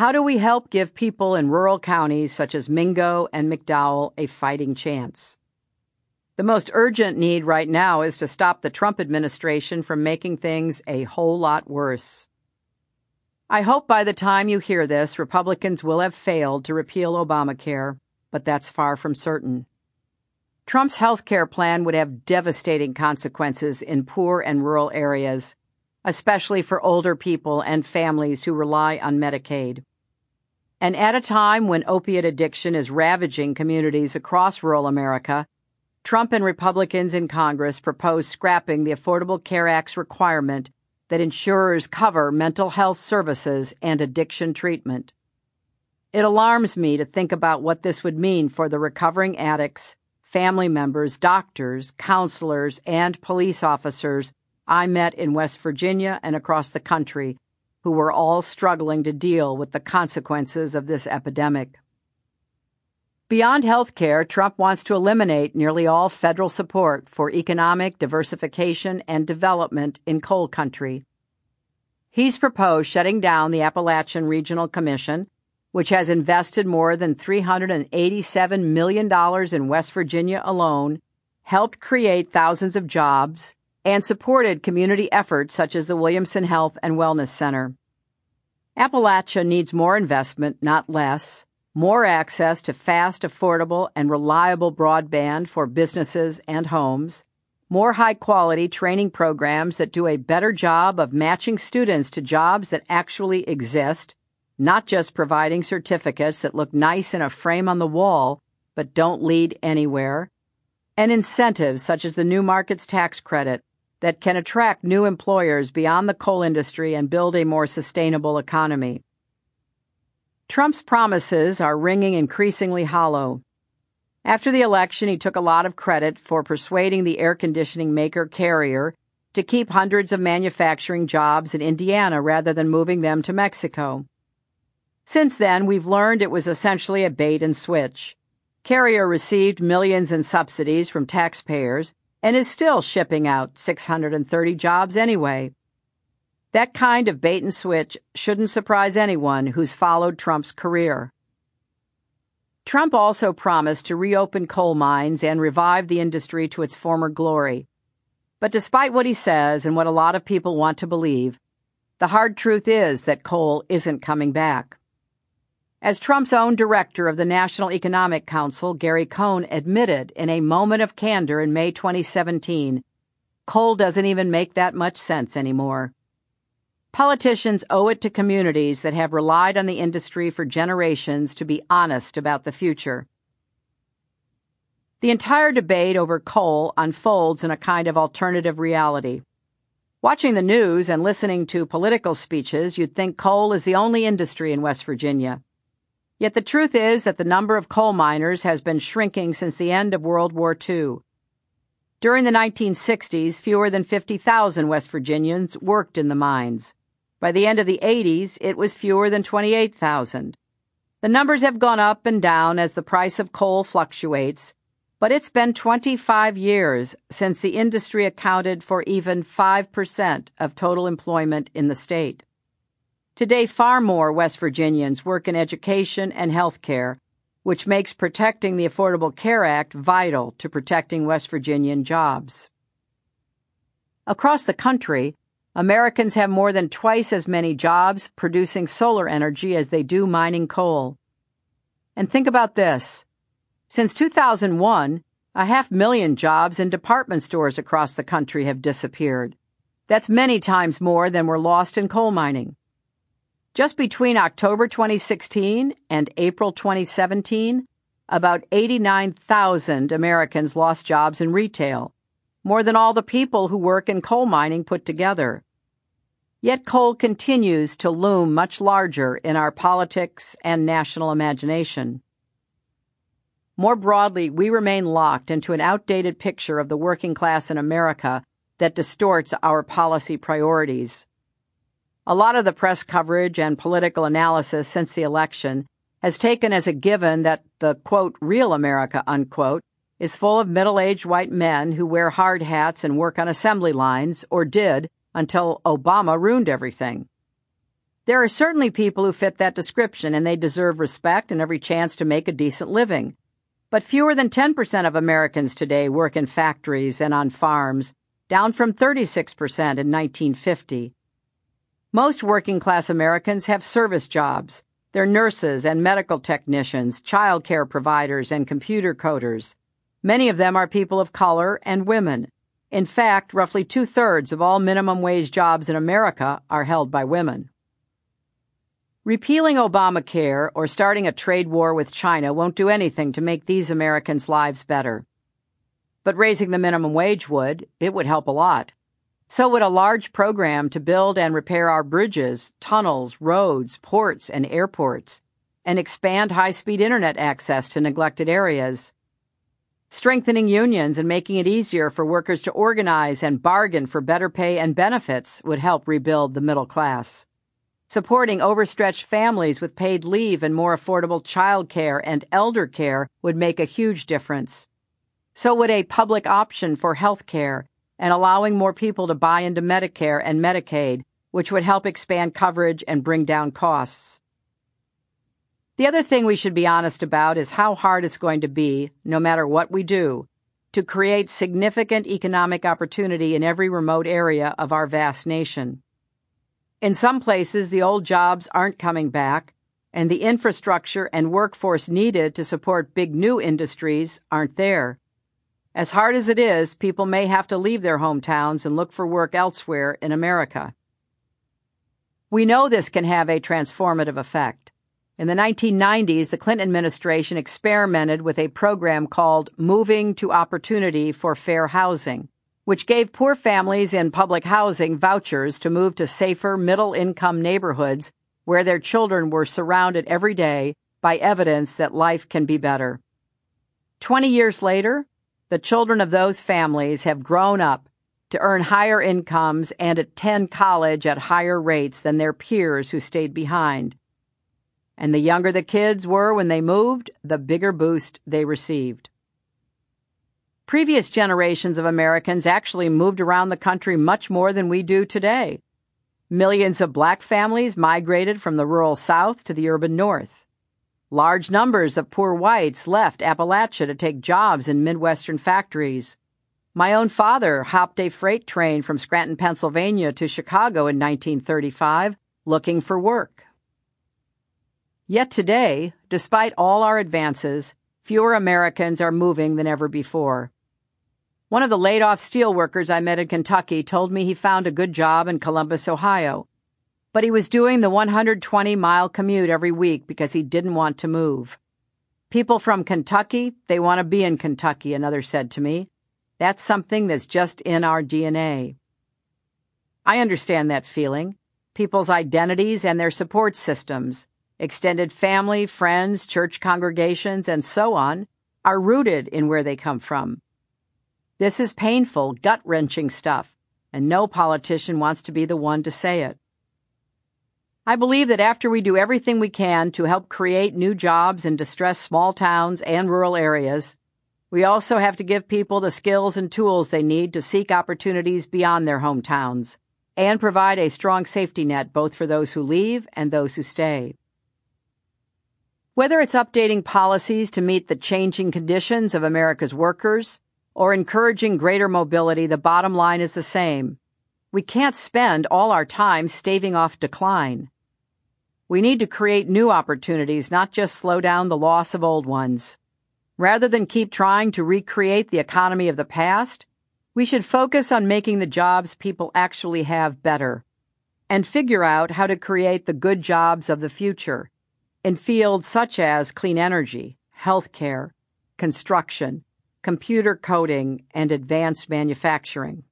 how do we help give people in rural counties such as Mingo and McDowell a fighting chance? The most urgent need right now is to stop the Trump administration from making things a whole lot worse. I hope by the time you hear this, Republicans will have failed to repeal Obamacare, but that's far from certain. Trump's health care plan would have devastating consequences in poor and rural areas, especially for older people and families who rely on Medicaid. And at a time when opiate addiction is ravaging communities across rural America, Trump and Republicans in Congress propose scrapping the Affordable Care Act's requirement that insurers cover mental health services and addiction treatment. It alarms me to think about what this would mean for the recovering addicts, family members, doctors, counselors, and police officers I met in West Virginia and across the country who were all struggling to deal with the consequences of this epidemic. Beyond health care, Trump wants to eliminate nearly all federal support for economic diversification and development in coal country. He's proposed shutting down the Appalachian Regional Commission, which has invested more than $387 million in West Virginia alone, helped create thousands of jobs, and supported community efforts such as the Williamson Health and Wellness Center. Appalachia needs more investment, not less more access to fast, affordable, and reliable broadband for businesses and homes, more high quality training programs that do a better job of matching students to jobs that actually exist, not just providing certificates that look nice in a frame on the wall but don't lead anywhere, and incentives such as the new markets tax credit that can attract new employers beyond the coal industry and build a more sustainable economy. Trump's promises are ringing increasingly hollow. After the election, he took a lot of credit for persuading the air conditioning maker Carrier to keep hundreds of manufacturing jobs in Indiana rather than moving them to Mexico. Since then, we've learned it was essentially a bait and switch. Carrier received millions in subsidies from taxpayers and is still shipping out 630 jobs anyway. That kind of bait and switch shouldn't surprise anyone who's followed Trump's career. Trump also promised to reopen coal mines and revive the industry to its former glory. But despite what he says and what a lot of people want to believe, the hard truth is that coal isn't coming back. As Trump's own director of the National Economic Council, Gary Cohn, admitted in a moment of candor in May 2017, coal doesn't even make that much sense anymore. Politicians owe it to communities that have relied on the industry for generations to be honest about the future. The entire debate over coal unfolds in a kind of alternative reality. Watching the news and listening to political speeches, you'd think coal is the only industry in West Virginia. Yet the truth is that the number of coal miners has been shrinking since the end of World War II. During the 1960s, fewer than 50,000 West Virginians worked in the mines. By the end of the 80s, it was fewer than 28,000. The numbers have gone up and down as the price of coal fluctuates, but it's been 25 years since the industry accounted for even 5% of total employment in the state. Today, far more West Virginians work in education and health care, which makes protecting the Affordable Care Act vital to protecting West Virginian jobs. Across the country, Americans have more than twice as many jobs producing solar energy as they do mining coal. And think about this. Since 2001, a half million jobs in department stores across the country have disappeared. That's many times more than were lost in coal mining. Just between October 2016 and April 2017, about 89,000 Americans lost jobs in retail, more than all the people who work in coal mining put together. Yet coal continues to loom much larger in our politics and national imagination. More broadly, we remain locked into an outdated picture of the working class in America that distorts our policy priorities. A lot of the press coverage and political analysis since the election has taken as a given that the quote, real America, unquote, is full of middle-aged white men who wear hard hats and work on assembly lines, or did, until Obama ruined everything. There are certainly people who fit that description and they deserve respect and every chance to make a decent living. But fewer than 10% of Americans today work in factories and on farms, down from 36% in 1950. Most working class Americans have service jobs. They're nurses and medical technicians, child care providers, and computer coders. Many of them are people of color and women. In fact, roughly two thirds of all minimum wage jobs in America are held by women. Repealing Obamacare or starting a trade war with China won't do anything to make these Americans' lives better. But raising the minimum wage would. It would help a lot. So would a large program to build and repair our bridges, tunnels, roads, ports, and airports, and expand high-speed internet access to neglected areas. Strengthening unions and making it easier for workers to organize and bargain for better pay and benefits would help rebuild the middle class. Supporting overstretched families with paid leave and more affordable child care and elder care would make a huge difference. So would a public option for health care and allowing more people to buy into Medicare and Medicaid, which would help expand coverage and bring down costs. The other thing we should be honest about is how hard it's going to be, no matter what we do, to create significant economic opportunity in every remote area of our vast nation. In some places, the old jobs aren't coming back, and the infrastructure and workforce needed to support big new industries aren't there. As hard as it is, people may have to leave their hometowns and look for work elsewhere in America. We know this can have a transformative effect. In the 1990s, the Clinton administration experimented with a program called Moving to Opportunity for Fair Housing which gave poor families in public housing vouchers to move to safer middle income neighborhoods where their children were surrounded every day by evidence that life can be better. Twenty years later, the children of those families have grown up to earn higher incomes and attend college at higher rates than their peers who stayed behind. And the younger the kids were when they moved, the bigger boost they received. Previous generations of Americans actually moved around the country much more than we do today. Millions of black families migrated from the rural South to the urban North. Large numbers of poor whites left Appalachia to take jobs in Midwestern factories. My own father hopped a freight train from Scranton, Pennsylvania to Chicago in 1935 looking for work. Yet today, despite all our advances, fewer Americans are moving than ever before. One of the laid off steelworkers I met in Kentucky told me he found a good job in Columbus, Ohio. But he was doing the 120 mile commute every week because he didn't want to move. People from Kentucky, they want to be in Kentucky, another said to me. That's something that's just in our DNA. I understand that feeling. People's identities and their support systems, extended family, friends, church congregations, and so on, are rooted in where they come from. This is painful, gut wrenching stuff, and no politician wants to be the one to say it. I believe that after we do everything we can to help create new jobs in distressed small towns and rural areas, we also have to give people the skills and tools they need to seek opportunities beyond their hometowns and provide a strong safety net both for those who leave and those who stay. Whether it's updating policies to meet the changing conditions of America's workers, or encouraging greater mobility, the bottom line is the same. We can't spend all our time staving off decline. We need to create new opportunities, not just slow down the loss of old ones. Rather than keep trying to recreate the economy of the past, we should focus on making the jobs people actually have better and figure out how to create the good jobs of the future in fields such as clean energy, healthcare, construction, computer coding, and advanced manufacturing.